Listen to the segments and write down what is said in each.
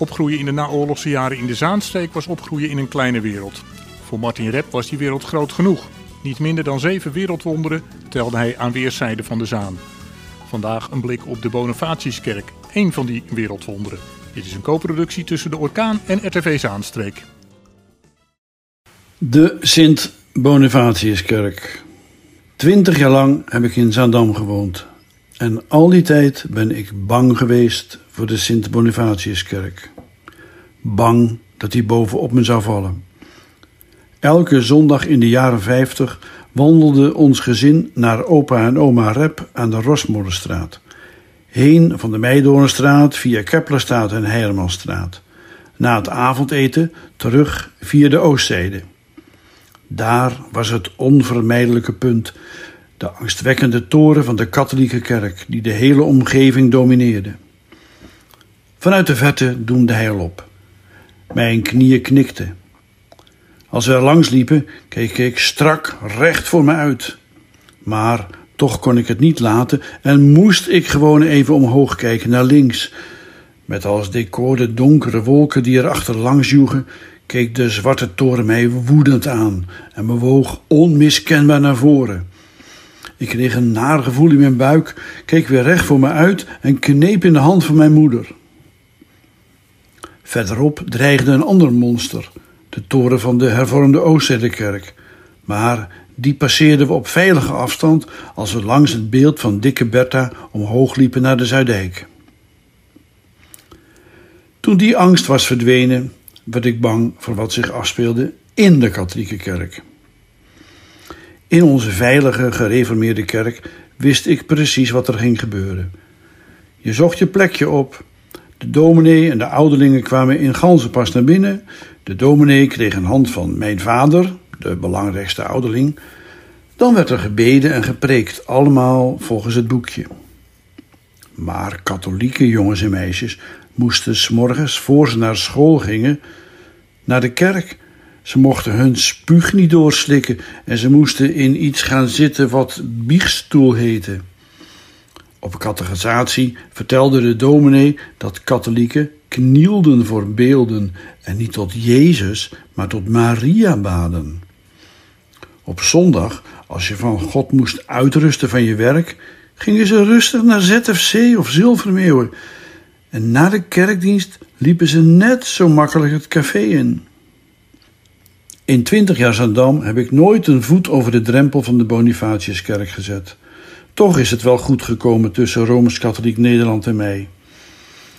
Opgroeien in de naoorlogse jaren in de Zaanstreek was opgroeien in een kleine wereld. Voor Martin Rep was die wereld groot genoeg. Niet minder dan zeven wereldwonderen telde hij aan weerszijden van de Zaan. Vandaag een blik op de Bonifatiuskerk, één van die wereldwonderen. Dit is een co-productie tussen de Orkaan en RTV Zaanstreek. De Sint Bonifatiuskerk. Twintig jaar lang heb ik in Zaandam gewoond. En al die tijd ben ik bang geweest voor de Sint Bonifatiuskerk. Bang dat hij bovenop me zou vallen. Elke zondag in de jaren 50 wandelde ons gezin naar opa en oma Rep aan de Rosmolenstraat. Heen van de Meidoornstraat via Keplerstraat en Heijermanstraat. Na het avondeten terug via de Oostzijde. Daar was het onvermijdelijke punt, de angstwekkende toren van de katholieke kerk, die de hele omgeving domineerde. Vanuit de vette doemde hij al op. Mijn knieën knikten. Als we er langs liepen, keek ik strak recht voor me uit. Maar toch kon ik het niet laten en moest ik gewoon even omhoog kijken naar links. Met als decor de donkere wolken die er achterlangs joegen, keek de zwarte toren mij woedend aan en bewoog onmiskenbaar naar voren. Ik kreeg een naar gevoel in mijn buik, keek weer recht voor me uit en kneep in de hand van mijn moeder. Verderop dreigde een ander monster, de toren van de hervormde Oostzijdekerk. Maar die passeerden we op veilige afstand als we langs het beeld van dikke Bertha omhoog liepen naar de Zuidijk. Toen die angst was verdwenen, werd ik bang voor wat zich afspeelde in de katholieke kerk. In onze veilige, gereformeerde kerk wist ik precies wat er ging gebeuren. Je zocht je plekje op. De dominee en de ouderlingen kwamen in ganzenpas naar binnen. De dominee kreeg een hand van mijn vader, de belangrijkste ouderling. Dan werd er gebeden en gepreekt, allemaal volgens het boekje. Maar katholieke jongens en meisjes moesten s'morgens, voor ze naar school gingen, naar de kerk. Ze mochten hun spuug niet doorslikken en ze moesten in iets gaan zitten wat biechtstoel heette. Op catechisatie vertelde de dominee dat katholieken knielden voor beelden en niet tot Jezus, maar tot Maria baden. Op zondag, als je van God moest uitrusten van je werk, gingen ze rustig naar ZFC of Zilvermeeuwen. En na de kerkdienst liepen ze net zo makkelijk het café in. In twintig jaar Zandam heb ik nooit een voet over de drempel van de Bonifatiuskerk gezet. Toch is het wel goed gekomen tussen Rooms-Katholiek Nederland en mij.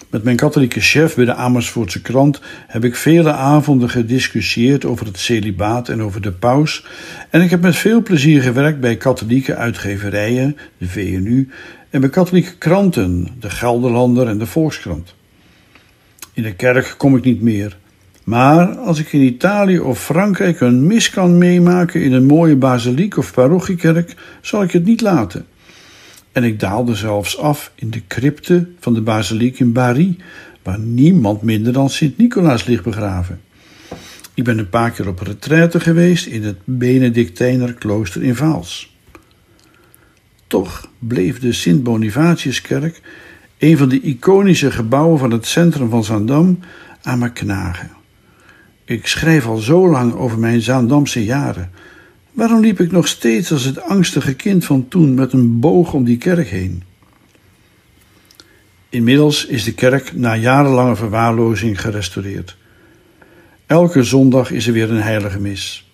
Met mijn katholieke chef bij de Amersfoortse krant heb ik vele avonden gediscussieerd over het celibaat en over de paus. En ik heb met veel plezier gewerkt bij katholieke uitgeverijen, de VNU, en bij katholieke kranten, de Gelderlander en de Volkskrant. In de kerk kom ik niet meer. Maar als ik in Italië of Frankrijk een mis kan meemaken in een mooie basiliek of parochiekerk, zal ik het niet laten. En ik daalde zelfs af in de crypte van de basiliek in Bari, waar niemand minder dan Sint-Nicolaas ligt begraven. Ik ben een paar keer op retraite geweest in het Benedictijner klooster in Vaals. Toch bleef de Sint-Bonifatiuskerk, een van de iconische gebouwen van het centrum van Zandam, aan me knagen. Ik schrijf al zo lang over mijn Zaandamse jaren. Waarom liep ik nog steeds als het angstige kind van toen met een boog om die kerk heen? Inmiddels is de kerk na jarenlange verwaarlozing gerestaureerd. Elke zondag is er weer een heilige mis.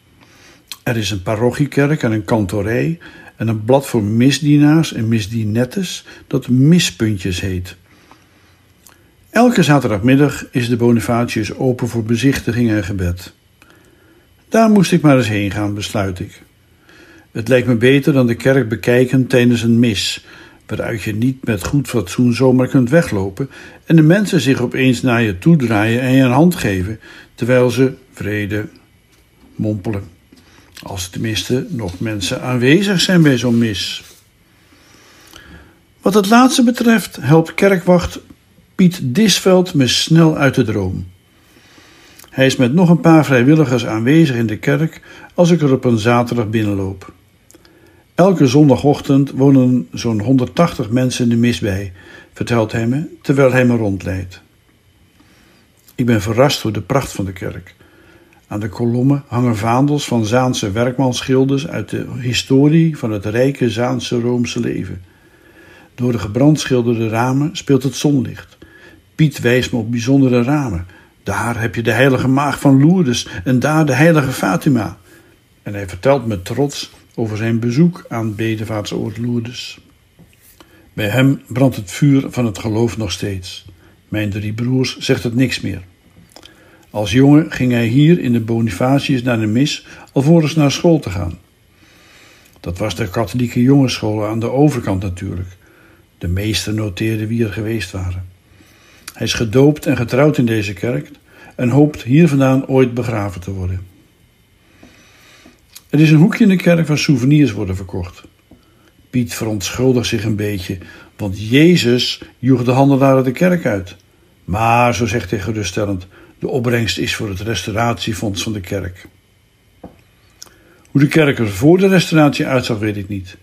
Er is een parochiekerk en een kantorij en een blad voor misdienaars en misdienettes dat mispuntjes heet. Elke zaterdagmiddag is de Bonifatius open voor bezichtiging en gebed. Daar moest ik maar eens heen gaan, besluit ik. Het lijkt me beter dan de kerk bekijken tijdens een mis, waaruit je niet met goed fatsoen zomaar kunt weglopen en de mensen zich opeens naar je toedraaien en je een hand geven, terwijl ze vrede mompelen. Als tenminste nog mensen aanwezig zijn bij zo'n mis. Wat het laatste betreft helpt kerkwacht Piet Disveld me snel uit de droom. Hij is met nog een paar vrijwilligers aanwezig in de kerk als ik er op een zaterdag binnenloop. Elke zondagochtend wonen zo'n 180 mensen de mis bij, vertelt hij me terwijl hij me rondleidt. Ik ben verrast door de pracht van de kerk. Aan de kolommen hangen vaandels van Zaanse werkmansschilders uit de historie van het rijke Zaanse Roomse leven. Door de gebrandschilderde ramen speelt het zonlicht. Piet wijst me op bijzondere ramen. Daar heb je de heilige maag van Lourdes en daar de heilige Fatima. En hij vertelt met trots over zijn bezoek aan bedevaartsoord Lourdes. Bij hem brandt het vuur van het geloof nog steeds. Mijn drie broers zegt het niks meer. Als jongen ging hij hier in de Bonifatius naar de mis alvorens naar school te gaan. Dat was de katholieke jongensschool aan de overkant natuurlijk. De meesten noteerden wie er geweest waren. Hij is gedoopt en getrouwd in deze kerk en hoopt hier vandaan ooit begraven te worden. Er is een hoekje in de kerk waar souvenirs worden verkocht. Piet verontschuldigt zich een beetje, want Jezus joeg de handelaren de kerk uit. Maar, zo zegt hij geruststellend, de opbrengst is voor het restauratiefonds van de kerk. Hoe de kerk er voor de restauratie uitzag, weet ik niet.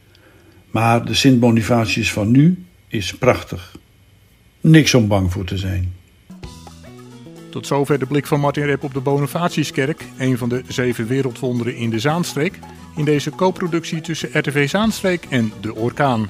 Maar de Sint Bonifatius van nu is prachtig. Niks om bang voor te zijn. Tot zover de blik van Martin Rep op de Bonifatiuskerk, een van de zeven wereldwonderen in de Zaanstreek, in deze co-productie tussen RTV Zaanstreek en De Orkaan.